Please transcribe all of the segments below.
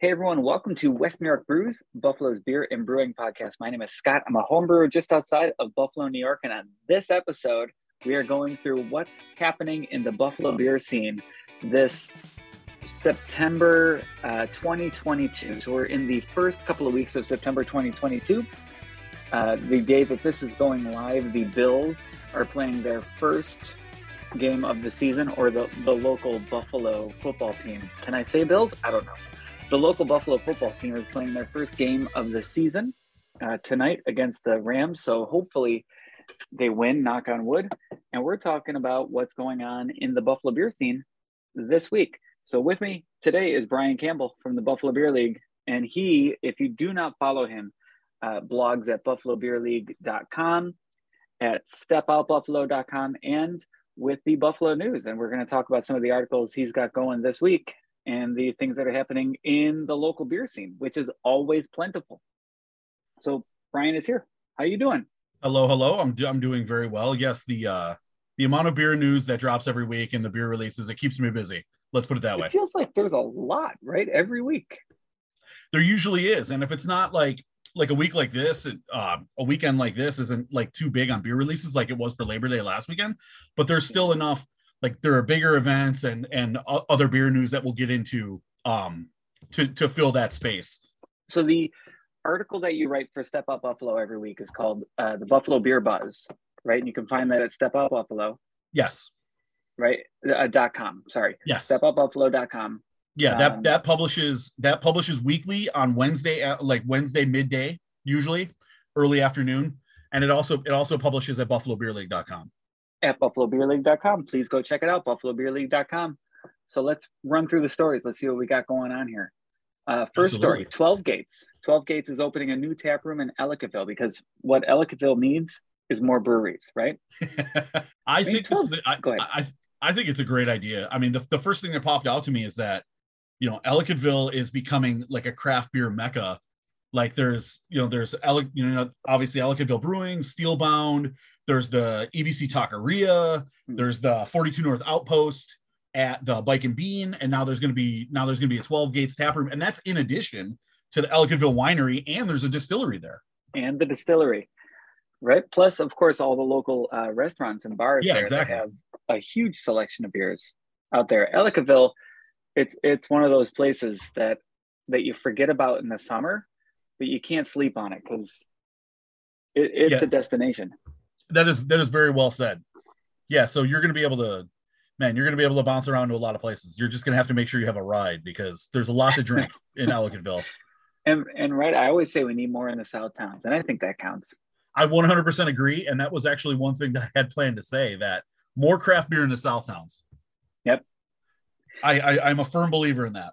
Hey everyone, welcome to West New York Brews, Buffalo's beer and brewing podcast. My name is Scott. I'm a home brewer just outside of Buffalo, New York. And on this episode, we are going through what's happening in the Buffalo beer scene this September uh, 2022. So we're in the first couple of weeks of September 2022. Uh, the day that this is going live, the Bills are playing their first game of the season, or the, the local Buffalo football team. Can I say Bills? I don't know. The local Buffalo football team is playing their first game of the season uh, tonight against the Rams. So hopefully they win, knock on wood. And we're talking about what's going on in the Buffalo beer scene this week. So with me today is Brian Campbell from the Buffalo Beer League. And he, if you do not follow him, uh, blogs at buffalobeerleague.com, at stepoutbuffalo.com, and with the Buffalo News. And we're going to talk about some of the articles he's got going this week and the things that are happening in the local beer scene, which is always plentiful. So Brian is here. How are you doing? Hello, hello. I'm do- I'm doing very well. Yes, the uh the amount of beer news that drops every week and the beer releases it keeps me busy. Let's put it that it way. feels like there's a lot, right? Every week. There usually is, and if it's not like like a week like this, it, uh, a weekend like this isn't like too big on beer releases like it was for Labor Day last weekend, but there's still enough. Like there are bigger events and and other beer news that we'll get into um to to fill that space. So the article that you write for Step Out Buffalo every week is called uh, the Buffalo Beer Buzz, right? And you can find that at Step Out Buffalo, Yes, right? Uh, dot com. Sorry, yes. stepoutbuffalo.com. Yeah, that Um, that publishes that publishes weekly on Wednesday at like Wednesday midday, usually early afternoon, and it also it also publishes at buffalobeerleague.com. at buffalobeerleague.com. Please go check it out, buffalobeerleague.com. So let's run through the stories. Let's see what we got going on here. Uh, first story 12 Gates. 12 Gates is opening a new tap room in Ellicottville because what Ellicottville needs is more breweries, right? I mean, think this is I, go ahead. I I think it's a great idea. I mean, the, the first thing that popped out to me is that you know Ellicottville is becoming like a craft beer mecca. Like there's you know there's you know obviously Ellicottville Brewing, Steelbound. There's the EBC Taqueria. Hmm. There's the 42 North Outpost at the Bike and Bean, and now there's going to be now there's going to be a 12 Gates tap room, and that's in addition to the Ellicottville Winery, and there's a distillery there. And the distillery, right? Plus, of course, all the local uh, restaurants and bars Yeah, there exactly. that have a huge selection of beers out there. Ellicottville, it's it's one of those places that that you forget about in the summer, but you can't sleep on it because it, it's Yeah. a destination. That is that is very well said. Yeah, so you're going to be able to, man, you're going to be able to bounce around to a lot of places. You're just going to have to make sure you have a ride because there's a lot to drink in Ellicottville. And and right, I always say we need more in the South towns, and I think that counts. I 100% agree, and that was actually one thing that I had planned to say that more craft beer in the South towns. Yep. I, I I'm a firm believer in that.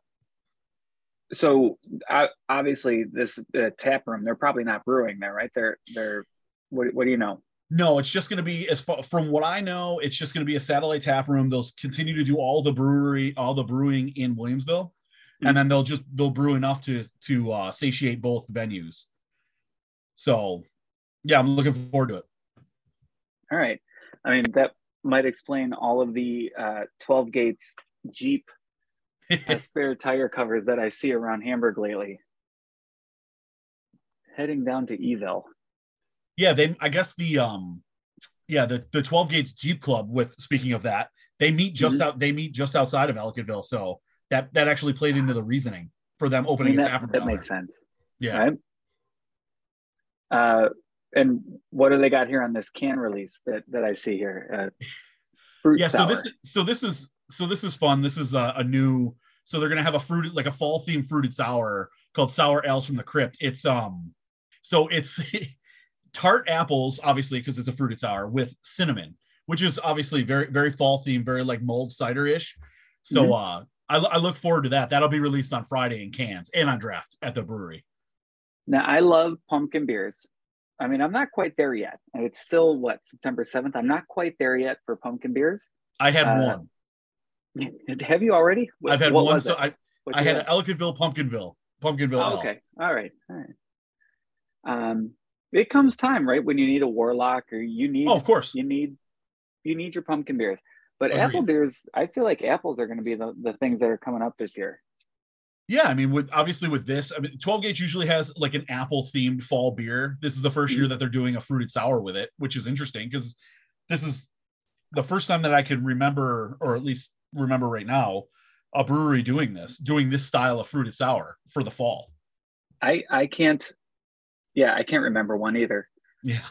So uh, obviously, this uh, tap room, they're probably not brewing there, right? They're they're what, what do you know? No, it's just going to be as far from what I know, it's just going to be a satellite tap room. They'll continue to do all the brewery, all the brewing in Williamsville, Mhm. and then they'll just they'll brew enough to to uh, satiate both venues. So, yeah, I'm looking forward to it. All right. I mean, that might explain all of the uh, 12 Gates Jeep uh, spare tire covers that I see around Hamburg lately. Heading down to Eville. Yeah, they I guess the um, yeah the the 12 Gates Jeep Club. With speaking of that, they meet just Mhm. out they meet just outside of Ellicottville, so that that actually played into the reasoning for them I opening mean, a that, that makes sense. Yeah. Right? Uh, and what do they got here on this can release that, that I see here? Uh, fruit yeah sour. so this so this is so this is fun this is a, a new so they're gonna have a fruit like a fall themed fruited sour called sour ales from the crypt it's um so it's tart apples obviously because it's a fruited sour with cinnamon which is obviously very very fall themed very like mulled cider-ish so Mhm. uh I, I look forward to that that'll be released on friday in cans and on draft at the brewery Now, I love pumpkin beers. I mean, I'm not quite there yet. It's still what September 7th. I'm not quite there yet for pumpkin beers. i had Uh, one Have you already? What- i've had one so i i had an ellicottville pumpkinville pumpkinville Oh, okay. All right. All right. Um, it comes time, right, when you need a warlock or you need oh of course you need you need your pumpkin beers. But Agreed. apple beers, I feel like apples are going to be the, the things that are coming up this year. Yeah, I mean, with obviously with this, I mean, 12 Gates usually has like an apple themed fall beer. This is the 1st Mm-hmm. year that they're doing a fruited sour with it, which is interesting because this is the first time that I can remember, or at least remember right now, a brewery doing this, doing this style of fruited sour for the fall. I I can't. Yeah, I can't remember one either. Yeah.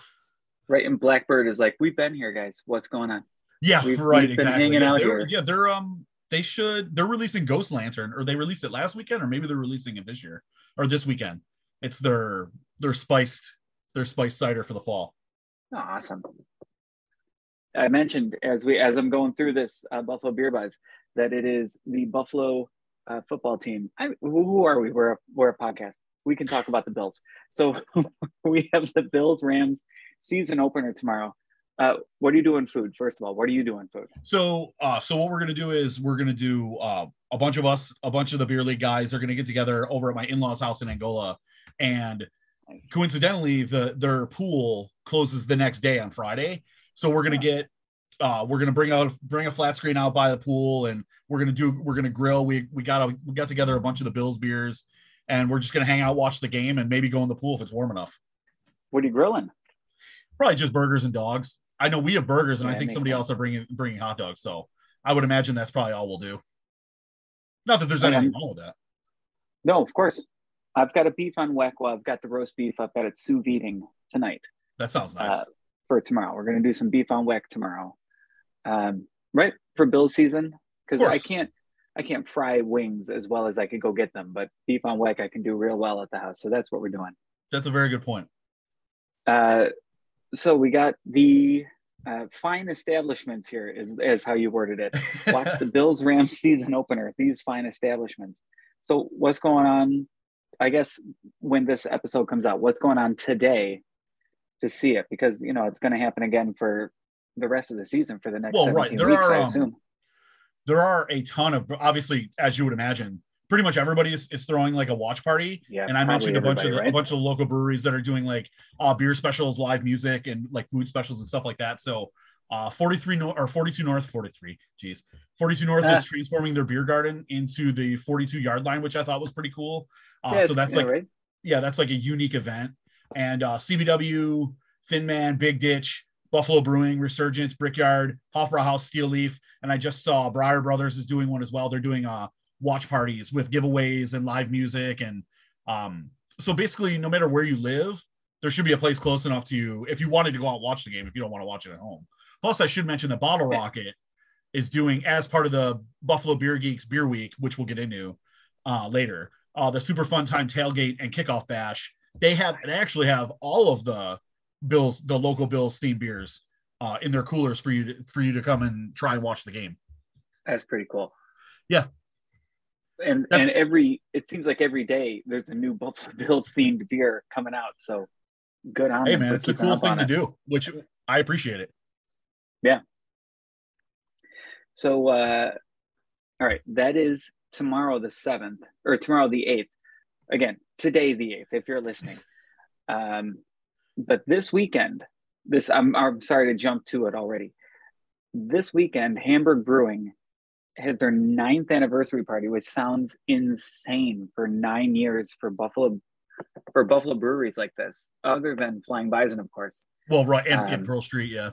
Right, and Blackbird is like, we've been here, guys. What's going on? Yeah, We've- right. we've been exactly. hanging yeah, out they're, here. yeah, they're um they should they're releasing Ghost Lantern, or they released it last weekend, or maybe they're releasing it this year or this weekend. It's their their spiced their spiced cider for the fall. Oh, awesome. I mentioned as we as I'm going through this uh, Buffalo Beer Buzz that it is the Buffalo uh, football team. I, who who are we? We're a, we're a podcast. We can talk about the Bills. So we have the Bills Rams season opener tomorrow. Uh, what are you doing food? First of all, what are you doing food? So uh so what we're gonna do is we're gonna do uh a bunch of us, a bunch of the beer league guys are gonna get together over at my in-laws house in Angola. And Nice. coincidentally, the their pool closes the next day on Friday. So we're gonna Oh. get uh we're gonna bring out bring a flat screen out by the pool and we're gonna do we're gonna grill. We we got a we got together a bunch of the Bills beers and we're just gonna hang out, watch the game, and maybe go in the pool if it's warm enough. What are you grilling? Probably just burgers and dogs. I know we have burgers, and Yeah, I think somebody sense. else are bringing bringing hot dogs. So I would imagine that's probably all we'll do. Not that there's Okay. anything wrong with that. No, of course. I've got a beef on weck. Well, I've got the roast beef. I've got it sous videing tonight. That sounds nice. uh, for tomorrow. We're going to do some beef on weck tomorrow, um, right for Bill's season because I can't I can't fry wings as well as I could go get them, but beef on weck I can do real well at the house. So that's what we're doing. that's a very good point. Uh, so we got the uh, fine establishments here is is how you worded it. Watch the Bills Rams season opener. These fine establishments. So what's going on? I guess when this episode comes out, what's going on today to see it? Because you know it's going to happen again for the rest of the season for the next Well, right. 17 There weeks, are, I um, assume. There are a ton of obviously, as you would imagine, pretty much everybody is, is throwing like a watch party. Yeah, and I mentioned a bunch of the, a bunch of local breweries that are doing like uh, beer specials, live music, and like food specials and stuff like that. So uh 43 north or 42 north 43 geez 42 north Ah. is transforming their beer garden into the 42 yard line which i thought was pretty cool uh, Yeah, so that's yeah, like right. yeah, that's like a unique event. And uh, CBW, Thin Man, Big Ditch, Buffalo Brewing, Resurgence, Brickyard, Hofbrauhaus, Steel Leaf, and I just saw Briar Brothers is doing one as well. They're doing uh, watch parties with giveaways and live music, and um, so basically, no matter where you live, there should be a place close enough to you if you wanted to go out and watch the game. If you don't want to watch it at home. Plus, I should mention that Bottle. Rocket is doing as part of the Buffalo Beer Geeks Beer Week, which we'll get into uh, later. Uh, the Super Fun Time tailgate and kickoff bash. They have they actually have all of the Bills, the local Bills themed beers uh, in their coolers for you to, for you to come and try and watch the game. That's pretty cool. Yeah. And That's- and every it seems like every day there's a new Buffalo Bills themed beer coming out. So good on Hey man, it's a cool thing to it. do, which I appreciate it. Yeah. So, uh, all right, that is tomorrow the seventh, or tomorrow the eighth. Again, today the eighth, if you're listening. Um, but this weekend, this I'm I'm sorry to jump to it already. This weekend, Hamburg Brewing has their ninth anniversary party, which sounds insane for nine years for Buffalo for Buffalo breweries like this, other than Flying Bison, of course Well, right, and, Um, and Pearl Street, yeah.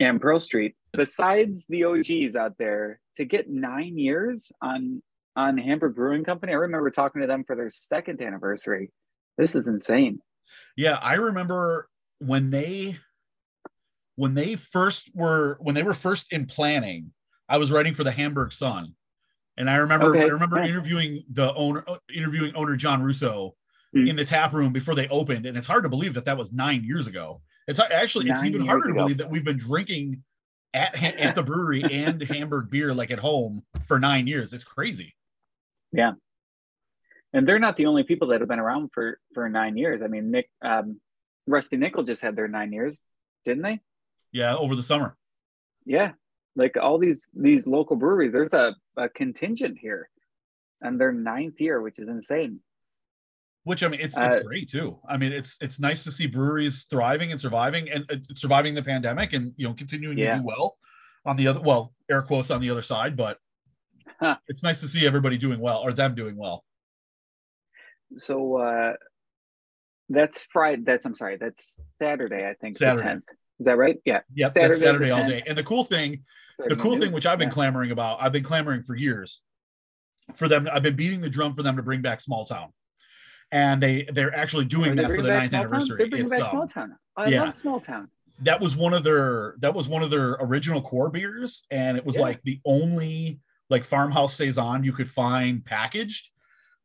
and Pearl Street. Besides the OGs out there, to get nine years on on Hamburg Brewing Company, I remember talking to them for their second anniversary. This is insane. Yeah, I remember when they when they first were when they were first in planning, I was writing for the Hamburg Sun. And I remember Okay, I remember yeah. interviewing the owner interviewing owner John Russo Hmm. in the tap room before they opened and it's hard to believe that that was 9 years ago. It's actually it's even harder to believe that we've been drinking at at the brewery and Hamburg beer like at home for 9 years. It's crazy. And they're not the only people that have been around for for nine years. I mean, Nick um, Rusty Nickel just had their nine years, didn't they? Yeah, over the summer. Yeah, like all these these local breweries. There's a, a contingent here, and their ninth year, which is insane. which I mean, it's Uh, it's great too. I mean, it's it's nice to see breweries thriving and surviving and uh, surviving the pandemic and you know continuing Yeah. to do well on the other well air quotes on the other side, but Huh. it's nice to see everybody doing well or them doing well. So uh that's Friday. That's I'm sorry. That's Saturday. I think Saturday. the 10th. Is that right? Yeah. Yeah. Saturday, Saturday all 10th. day. And the cool thing, the cool thing which I've been Yeah. clamoring about, I've been clamoring for years for them. I've been beating the drum for them to bring back Small Town, and they they're actually doing they that for the ninth anniversary. They're bringing It's, back Small um, Town. I yeah. love Small Town. that was one of their that was one of their original core beers, and it was Yeah. like the only like farmhouse saison you could find packaged.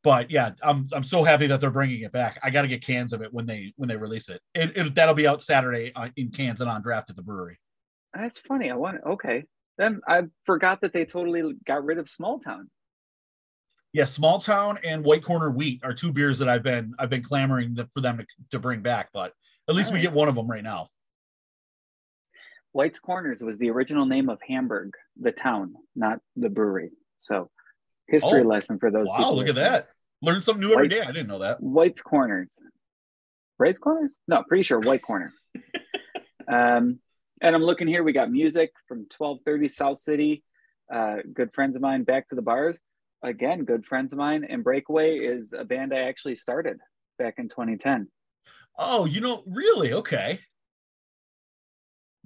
But yeah, I'm I'm so happy that they're bringing it back. I got to get cans of it when they when they release it. It, it that'll be out Saturday uh, in cans and on draft at the brewery. That's funny. I want okay. Then I forgot that they totally got rid of Small Town. Yeah, Small Town and White Corner Wheat are two beers that I've been I've been clamoring for them to, to bring back. But at least we get one of them right now. White's Corners was the original name of Hamburg, the town, not the brewery. So, history Oh, lesson for those. Wow, people look at that! Learn something new every day. White's- I didn't know that. White's Corners. White's Corners? No, pretty sure White Corner. um, and I'm looking here. We got music from 1230 South City. Uh, good friends of mine. Back to the bars. Again, good friends of mine. And Breakaway is a band I actually started back in 2010. Oh, you know, really? Okay.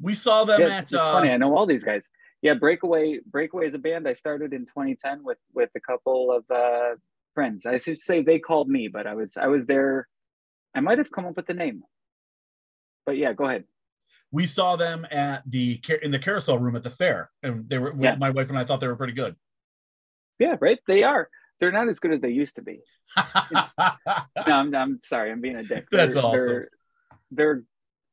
We saw them Yeah, at. it's uh, funny. I know all these guys. Yeah, Breakaway. Breakaway is a band I started in 2010 with with a couple of uh, friends. I should say they called me, but I was I was there. I might have come up with the name. But yeah, go ahead. we saw them at the in the carousel room at the fair, and they were. Yeah. My wife and I thought they were pretty good. Yeah, right. They are. They're not as good as they used to be. No, I'm, I'm sorry. I'm being a dick. That's they're, awesome. They're, they're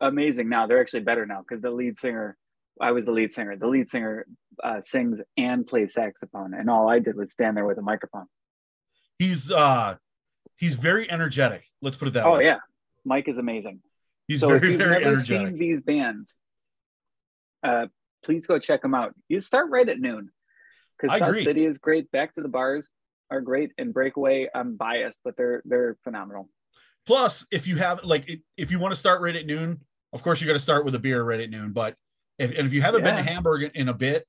amazing now. They're actually better now because the lead singer, I was the lead singer. The lead singer uh, sings and plays saxophone, and all I did was stand there with a microphone. He's uh he's very energetic. Let's put it that Oh way. yeah, Mike is amazing. he's so if very you've very never energetic. seen these bands, uh, please go check them out. You start right at noon because South agree. City is great. Back to the bars are great, and Breakaway. I'm biased, but they're they're phenomenal. Plus, if you have like if- if you want to start right at noon, of course you got to start with a beer right at noon. But if and if you haven't been to Hamburg in a bit,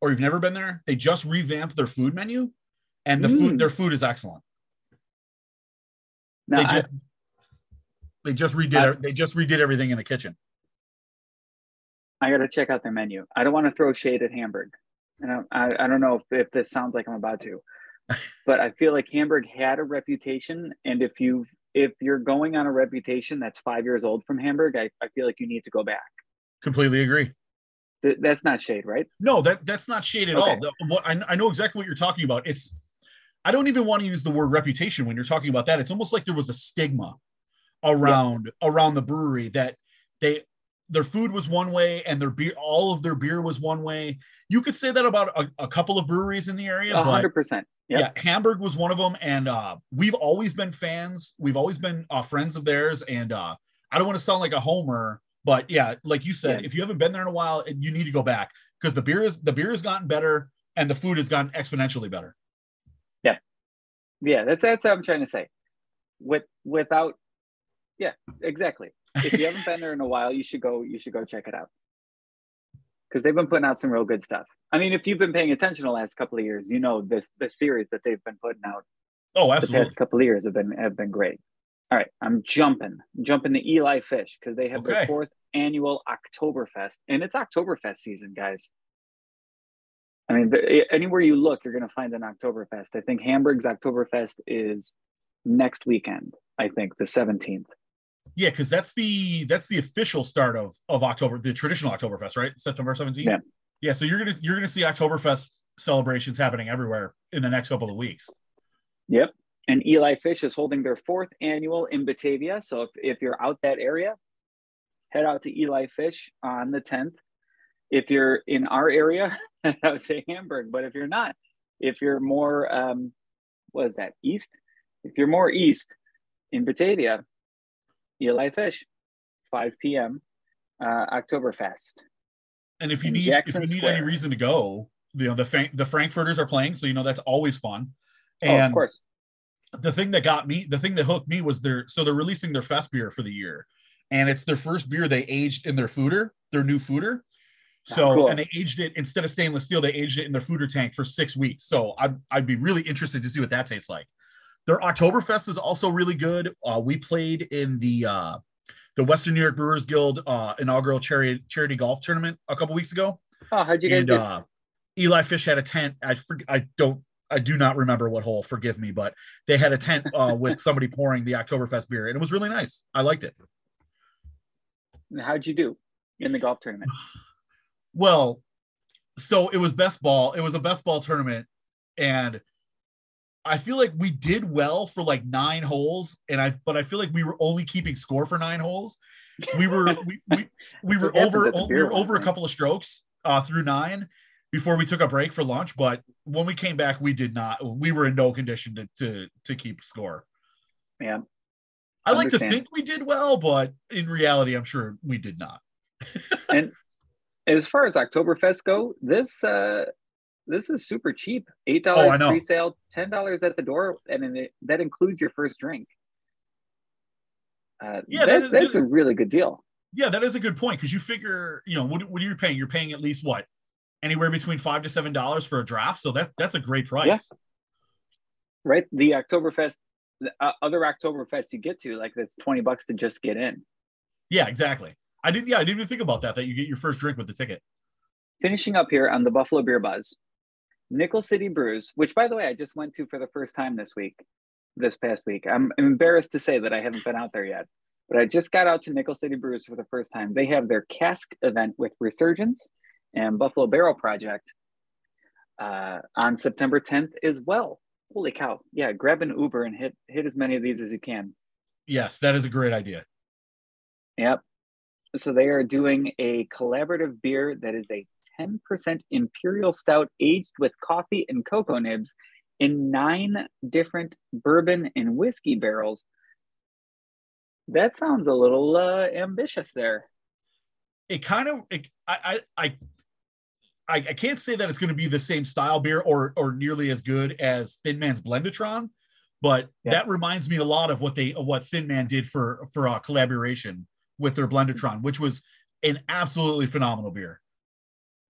or you've never been there, they just revamped their food menu, and the Mm. food their food is excellent. They I- just they just redid I- They just redid everything in the kitchen. I got to check out their menu. I don't want to throw shade at Hamburg. And I, I, I don't know if, if this sounds like I'm about to, but I feel like Hamburg had a reputation. And if you if you're going on a reputation that's five years old from Hamburg, I, I feel like you need to go back. Completely agree. Th- that's not shade, right? No, that that's not shade at Okay. all. The- what I, I know exactly what you're talking about. It's I don't even want to use the word reputation when you're talking about that. It's almost like there was a stigma around around the brewery that they their food was one way and their beer all of their beer was one way. You could say that about a, a couple of breweries in the area, A but hundred percent. Yep. yeah, Hamburg was one of them, and uh, we've always been fans. We've always been uh, friends of theirs, and uh, I don't want to sound like a homer, but yeah, like you said, Yeah. if you haven't been there in a while, you need to go back because the beer is the beer has gotten better, and the food has gotten exponentially better. Yeah, that's that's what I'm trying to say. With without, yeah, exactly. If you haven't been there in a while, you should go. You should go check it out because they've been putting out some real good stuff. I mean, if you've been paying attention the last couple of years, you know this the series that they've been putting out Oh, absolutely the past couple of years have been have been great. All right, I'm jumping, jumping to Eli Fish because they have Okay. their fourth annual Oktoberfest, and it's Oktoberfest season, guys. I mean, the, anywhere you look, you're going to find an Oktoberfest. I think Hamburg's Oktoberfest is next weekend. I think the 17th. Yeah, because that's the that's the official start of of October, the traditional Oktoberfest, right? September 17th. Yeah. Yeah. So you're gonna you're gonna see Oktoberfest celebrations happening everywhere in the next couple of weeks. Yep. And Eli Fish is holding their fourth annual in Batavia. So if, if you're out that area, head out to Eli Fish on the 10th. If you're in our area, head out to Hamburg. But if you're not, if you're more, um, what is that, east? If you're more east in Batavia, Eli Fish, 5 p.m., uh, Oktoberfest. And if you need Jackson if you need any reason to go, you know the the Frankfurters are playing, so you know that's always fun. oh, And of course. the thing that got me, the thing that hooked me was their so they're releasing their fest beer for the year, and it's their first beer they aged in their foeder, their new foeder. So cool. and they aged it instead of stainless steel, they aged it in their foeder tank for six weeks. So I'd I'd be really interested to see what that tastes like. their Oktoberfest is also really good. Uh, we played in the uh, the Western New York Brewers Guild uh, inaugural charity charity golf tournament a couple weeks ago. Oh, how'd you guys and, do? Uh, Eli Fish had a tent. I for, I don't I do not remember what hole. Forgive me, but they had a tent uh, with somebody pouring the Oktoberfest beer, and it was really nice. I liked it. How'd you do in the golf tournament? Well, so it was best ball. It was a best ball tournament, and I feel like we did well for like nine holes, and I but I feel like we were only keeping score for nine holes. We were we we, we were over we were over a couple of strokes uh, through nine before we took a break for lunch. But when we came back, we did not. We were in no condition to to to keep score. Yeah, I like to think we did well, but in reality, I'm sure we did not. and as far as Oktoberfest go, this uh this is super cheap. Eight dollars oh, pre-sale, ten dollars at the door, and it, that includes your first drink. Uh, yeah, that's, that is, that's a really good deal. Yeah, that is a good point because you figure, you know, what, what are you paying? You're paying at least what, anywhere between five to seven dollars for a draft. So that that's a great price. Yeah. Right. The Oktoberfest, the uh, other Oktoberfest you get to, like that's twenty bucks to just get in. Yeah, exactly. I didn't. Yeah, I didn't even think about that. That you get your first drink with the ticket. Finishing up here on the Buffalo Beer Buzz, Nickel City Brews, which by the way I just went to for the first time this week, this past week. I'm embarrassed to say that I haven't been out there yet, but I just got out to Nickel City Brews for the first time. They have their cask event with Resurgence and Buffalo Barrel Project uh, on September 10th as well. Holy cow! Yeah, grab an Uber and hit hit as many of these as you can. Yes, that is a great idea. Yep. So they are doing a collaborative beer that is a 10% imperial stout aged with coffee and cocoa nibs in nine different bourbon and whiskey barrels. That sounds a little uh, ambitious there. It kind of, it, I, I, I, I can't say that it's going to be the same style beer or or nearly as good as Thin Man's Blendatron, but yeah. that reminds me a lot of what they what Thin Man did for for a collaboration with their Blendetron, which was an absolutely phenomenal beer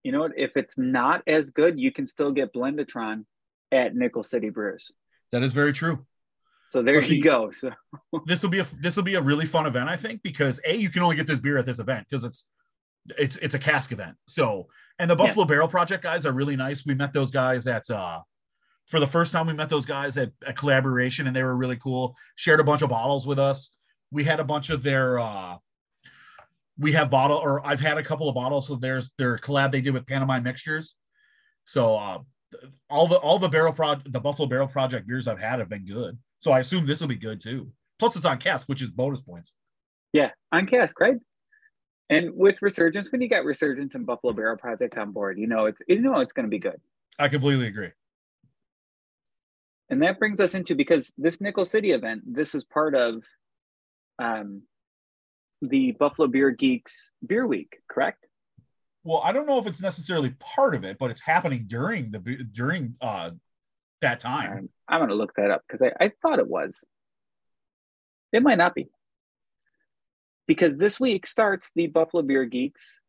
you know what? If it's not as good, you can still get Blendetron at Nickel City Brews. That is very true. So there but you the, go. So this will be a this will be a really fun event, I think, because a you can only get this beer at this event because it's it's it's a cask event. So and the Buffalo yeah. Barrel Project guys are really nice. We met those guys at uh for the first time we met those guys at a collaboration and they were really cool. Shared a bunch of bottles with us. We had a bunch of their uh we have bottle or I've had a couple of bottles of theirs their collab they did with Panama Mixtures. So uh, all the all the barrel prod the Buffalo Barrel Project beers I've had have been good. So I assume this will be good too. Plus it's on cask, which is bonus points. Yeah, on cask, right? And with Resurgence, when you got Resurgence and Buffalo Barrel Project on board, you know it's you know it's going to be good. I completely agree. And that brings us into because this Nickel City event, this is part of um, the Buffalo Beer Geeks Beer Week, correct? Well, I don't know if it's necessarily part of it, but it's happening during the during uh that time. I'm, I'm going to look that up because I, I thought it was. It might not be. Because this week starts the Buffalo Beer Geeks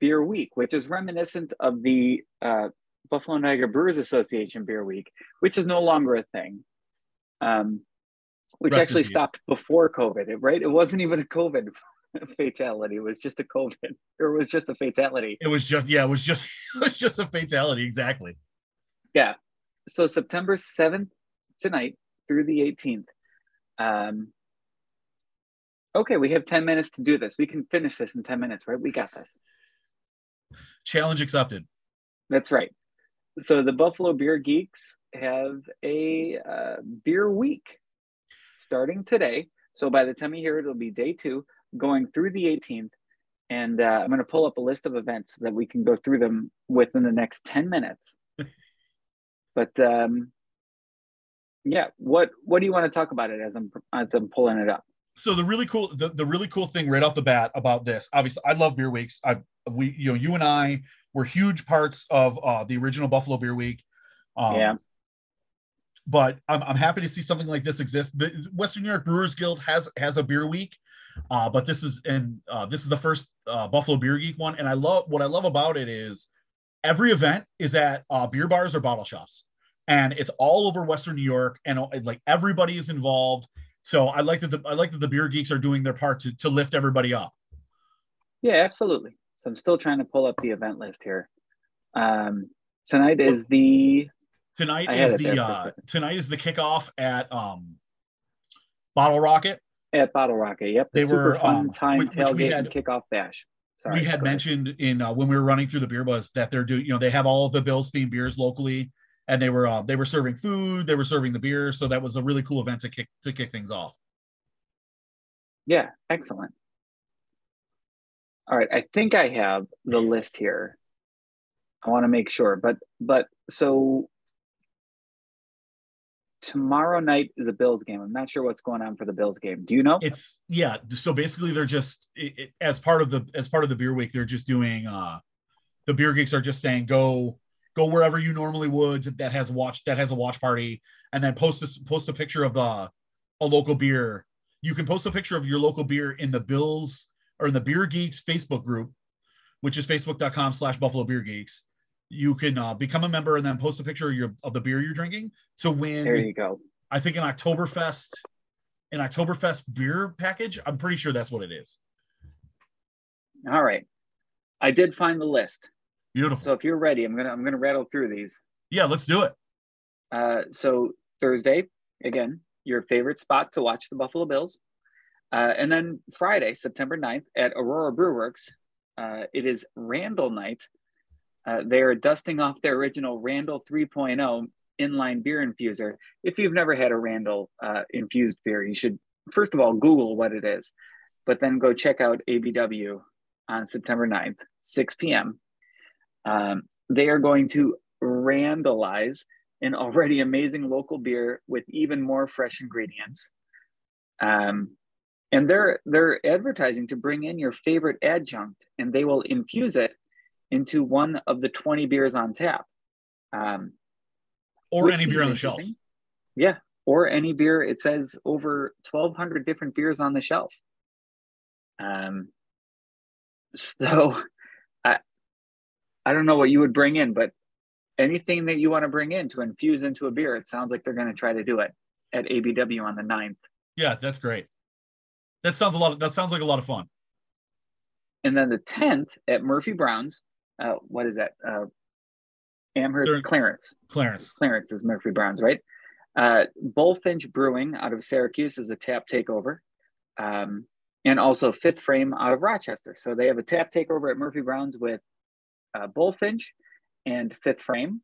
Beer Week, which is reminiscent of the uh, Buffalo Niagara Brewers Association Beer Week, which is no longer a thing. Um, which Rest actually stopped before COVID, right? It wasn't even a COVID fatality. It was just a COVID, or it was just a fatality. It was just, yeah, it was just, it was just a fatality. Exactly. Yeah. So September 7th tonight through the 18th. Um, okay, we have 10 minutes to do this. We can finish this in 10 minutes, right? We got this. Challenge accepted. That's right. So the Buffalo Beer Geeks have a uh, beer week starting today. So by the time you hear it, it'll be day two, going through the 18th. And uh, I'm going to pull up a list of events that we can go through them within the next 10 minutes. but um, yeah, what what do you want to talk about it as I'm as I'm pulling it up? So the really cool the, the really cool thing right off the bat about this, obviously, I love beer weeks. I we you know you and I were huge parts of uh, the original Buffalo Beer Week. Um, yeah but I'm, I'm happy to see something like this exist. The Western New York Brewers Guild has has a beer week, uh, but this is and uh, this is the first uh, Buffalo Beer Geek one, and I love what I love about it is every event is at uh, beer bars or bottle shops. and it's all over Western New York, and uh, like everybody is involved. So I like that the I like that the beer geeks are doing their part to to lift everybody up. Yeah, absolutely. So I'm still trying to pull up the event list here. Um, tonight is the tonight is the uh, tonight is the kickoff at um, Bottle Rocket. At Bottle Rocket, yep. The they were fun um, time which, which tailgate had, and kickoff bash. Sorry, we had mentioned in uh, when we were running through the beer buzz that they're doing, you know, they have all of the Bills themed beers locally, and they were uh, they were serving food, they were serving the beer, so that was a really cool event to kick to kick things off. Yeah, excellent. All right, I think I have the list here. I want to make sure, but but so tomorrow night is a Bills game. I'm not sure what's going on for the Bills game. Do you know? It's yeah. So basically, they're just it, it, as part of the as part of the beer week, they're just doing. uh The beer geeks are just saying go go wherever you normally would that has watch that has a watch party, and then post this post a picture of uh, a local beer. You can post a picture of your local beer in the Bills or in the Beer Geeks Facebook group, which is facebook.com slash Buffalo Beer Geeks you can uh, become a member and then post a picture of your of the beer you're drinking to win. There you go. I think an Oktoberfest, an Oktoberfest beer package. I'm pretty sure that's what it is. All right, I did find the list. Beautiful. So if you're ready, I'm gonna I'm gonna rattle through these. Yeah, let's do it. Uh, so Thursday, again, your favorite spot to watch the Buffalo Bills. Uh, and then Friday, September 9th at Aurora Brewworks, uh, it is Randall night uh, they are dusting off their original Randall 3.0 inline beer infuser. If you've never had a Randall uh, infused beer, you should first of all Google what it is, but then go check out ABW on September 9th, 6 p.m. Um, they are going to Randallize an already amazing local beer with even more fresh ingredients. Um, and they're they're advertising to bring in your favorite adjunct, and they will infuse it into one of the 20 beers on tap. Um, or any beer on the shelf. Yeah, or any beer. It says over 1,200 different beers on the shelf. Um, so I, I don't know what you would bring in, but anything that you want to bring in to infuse into a beer, it sounds like they're going to try to do it at ABW on the 9th. Yeah, that's great. That sounds a lot. Of, that sounds like a lot of fun. And then the 10th at Murphy Brown's, uh, what is that? Uh, Amherst Clarence. Clarence. Clarence is Murphy Brown's, right? Uh, Bullfinch Brewing out of Syracuse is a tap takeover. Um, and also Fifth Frame out of Rochester. So they have a tap takeover at Murphy Brown's with uh, Bullfinch and Fifth Frame.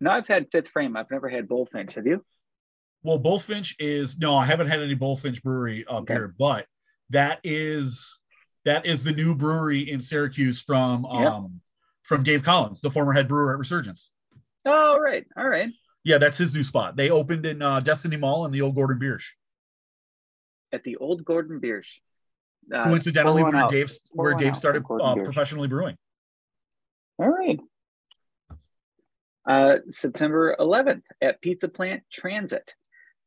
Now I've had Fifth Frame. I've never had Bullfinch. Have you? Well, Bullfinch is no, I haven't had any Bullfinch Brewery up okay. here, but that is that is the new brewery in Syracuse from um, from Dave Collins, the former head brewer at Resurgence. Oh, right. All right. Yeah, that's his new spot. They opened in uh, Destiny Mall in the old Gordon Biersch. At the old Gordon Biersch. Uh, Coincidentally, where Dave where Dave started uh, professionally brewing. All right. Uh, September 11th at Pizza Plant Transit.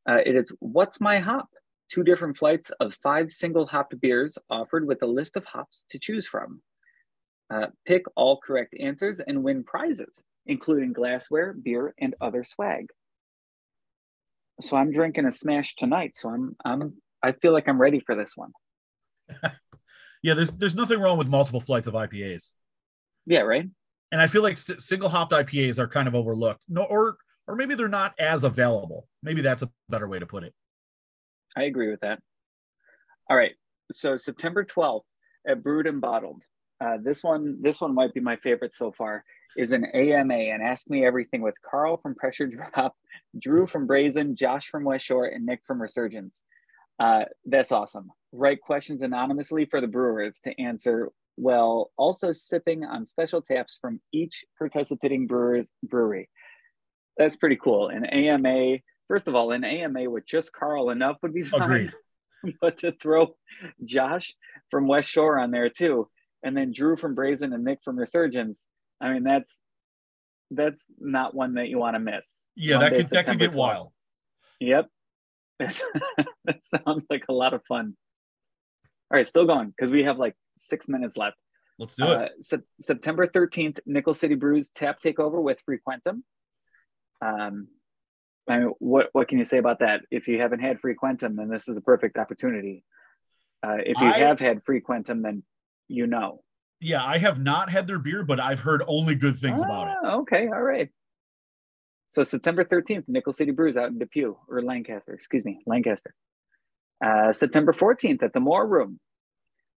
Uh, it is What's My Hop? Two different flights of five single hopped beers offered with a list of hops to choose from. Uh, pick all correct answers and win prizes, including glassware, beer, and other swag. So I'm drinking a smash tonight. So I'm I'm I feel like I'm ready for this one. yeah, there's there's nothing wrong with multiple flights of IPAs. Yeah, right. And I feel like s- single hopped IPAs are kind of overlooked. No, or or maybe they're not as available. Maybe that's a better way to put it. I agree with that. All right. So September 12th at Brewed and Bottled, uh, this one, this one might be my favorite so far. Is an AMA and Ask Me Everything with Carl from Pressure Drop, Drew from Brazen, Josh from West Shore, and Nick from Resurgence. Uh, that's awesome. Write questions anonymously for the brewers to answer while also sipping on special taps from each participating brewer's brewery. That's pretty cool. An AMA, first of all, an AMA with just Carl enough would be fine. Agreed. But to throw Josh from West Shore on there too, and then Drew from Brazen and Nick from Resurgence. I mean, that's that's not one that you want to miss. Yeah, Monday, that could September that could get 12th. wild. Yep, that sounds like a lot of fun. All right, still going because we have like six minutes left. Let's do it. Uh, Se- September 13th, Nickel City Brews tap takeover with Frequentum. Um, I mean, what what can you say about that? If you haven't had Frequentum, then this is a perfect opportunity. Uh, if you I- have had Frequentum, then you know. Yeah, I have not had their beer, but I've heard only good things about it. Ah, Okay, all right. So September 13th, Nickel City Brews out in Depew or Lancaster, excuse me, Lancaster. Uh, September 14th at the Moore Room.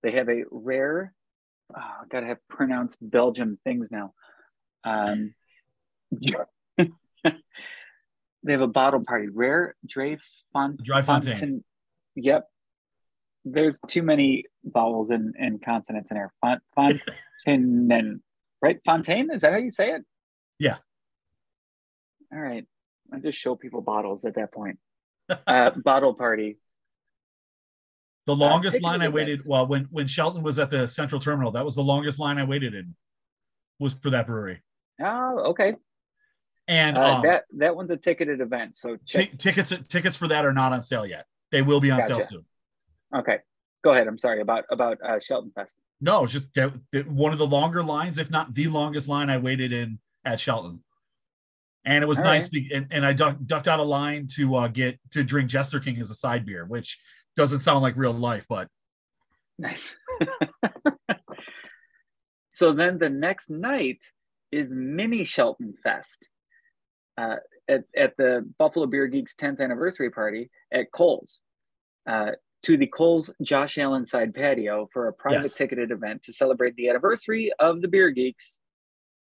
They have a rare, oh, I gotta have pronounced Belgium things now. Um, they have a bottle party, rare Dre Font- Dry Fontaine. Fontaine. Yep. There's too many vowels and, and consonants in there. Font, Fontaine, right? Fontaine, is that how you say it? Yeah. All right. I just show people bottles at that point. Uh, bottle party. The longest take it line I waited, well, when when Shelton was at the Central Terminal, that was the longest line I waited in, was for that brewery. Oh, okay. And Uh, um, that that one's a ticketed event. So check. ti- tickets tickets for that are not on sale yet. They will be on sale soon. Okay, go ahead. I'm sorry about about uh, Shelton Fest. No, just that, that one of the longer lines, if not the longest line I waited in at Shelton. And it was All nice, right. be, and, and I duck, ducked out a line to uh, get to drink Jester King as a side beer, which doesn't sound like real life, but Nice. so then the next night is mini Shelton Fest uh, at, at the Buffalo Beer Geeks 10th anniversary party at Cole's uh, to the Cole's Josh Allen side patio for a private Yes. ticketed event to celebrate the anniversary of the Beer Geeks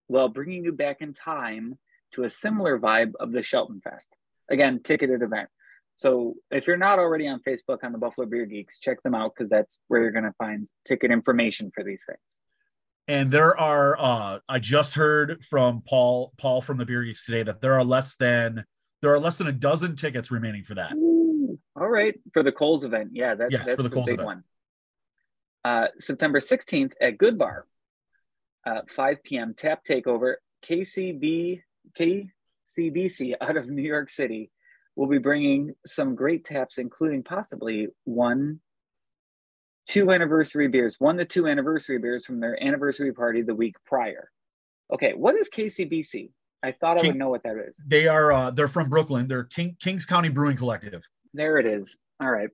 while bringing you back in time to a similar vibe of the Shelton Fest. Again, ticketed event. So if you're not already on Facebook on the Buffalo Beer Geeks, check them out because that's where you're going to find ticket information for these things. and there are uh I just heard from Paul Paul from the Beer Geeks today that there are less than there are less than a dozen tickets remaining for that. Ooh, all right, for the Coles event, yeah, that, Yes, that's for the a Cole's big event. one. Uh, September 16th at Good Bar, uh, 5 p.m. Tap Takeover. KCB KCBC out of New York City will be bringing some great taps, including possibly one, two anniversary beers, one to two anniversary beers from their anniversary party the week prior. Okay, what is KCBC? I thought I would know what that is. They are uh they're from Brooklyn. They're King Kings County Brewing Collective. There it is. All right.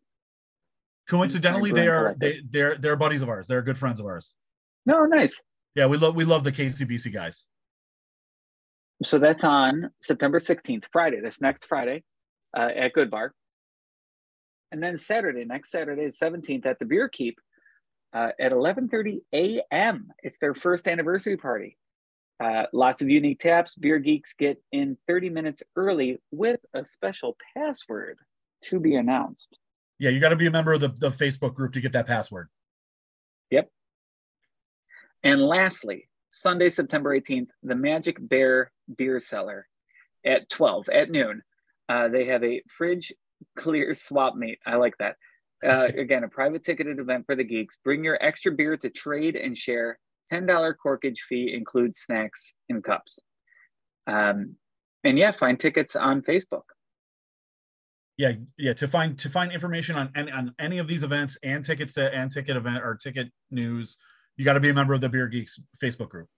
Coincidentally, they are they they're they're buddies of ours. They're good friends of ours. No, nice. Yeah, we love we love the KCBC guys. So that's on September 16th, Friday, this next Friday uh, at Good Bar. And then Saturday, next Saturday, 17th at the Beer Keep uh, at 11.30 a.m. It's their first anniversary party. Uh, lots of unique taps. Beer Geeks get in 30 minutes early with a special password to be announced. Yeah, you got to be a member of the, the Facebook group to get that password. Yep. And lastly, Sunday, September 18th, the Magic Bear Beer Cellar at 12 at noon. Uh, they have a fridge clear swap meet. I like that. Uh, again, a private ticketed event for the geeks. Bring your extra beer to trade and share. $10 corkage fee includes snacks and cups. Um, and yeah, find tickets on Facebook. Yeah, yeah. To find to find information on any on any of these events and tickets and ticket event or ticket news, you got to be a member of the Beer Geeks Facebook group.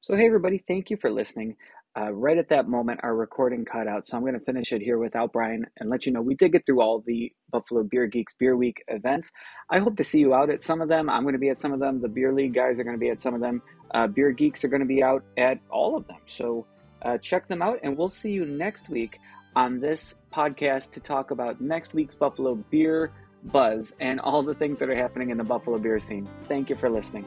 So, hey, everybody, thank you for listening. Uh, right at that moment, our recording cut out. So, I'm going to finish it here without Brian and let you know we did get through all the Buffalo Beer Geeks Beer Week events. I hope to see you out at some of them. I'm going to be at some of them. The Beer League guys are going to be at some of them. Uh, Beer Geeks are going to be out at all of them. So, uh, check them out, and we'll see you next week on this podcast to talk about next week's Buffalo Beer Buzz and all the things that are happening in the Buffalo beer scene. Thank you for listening.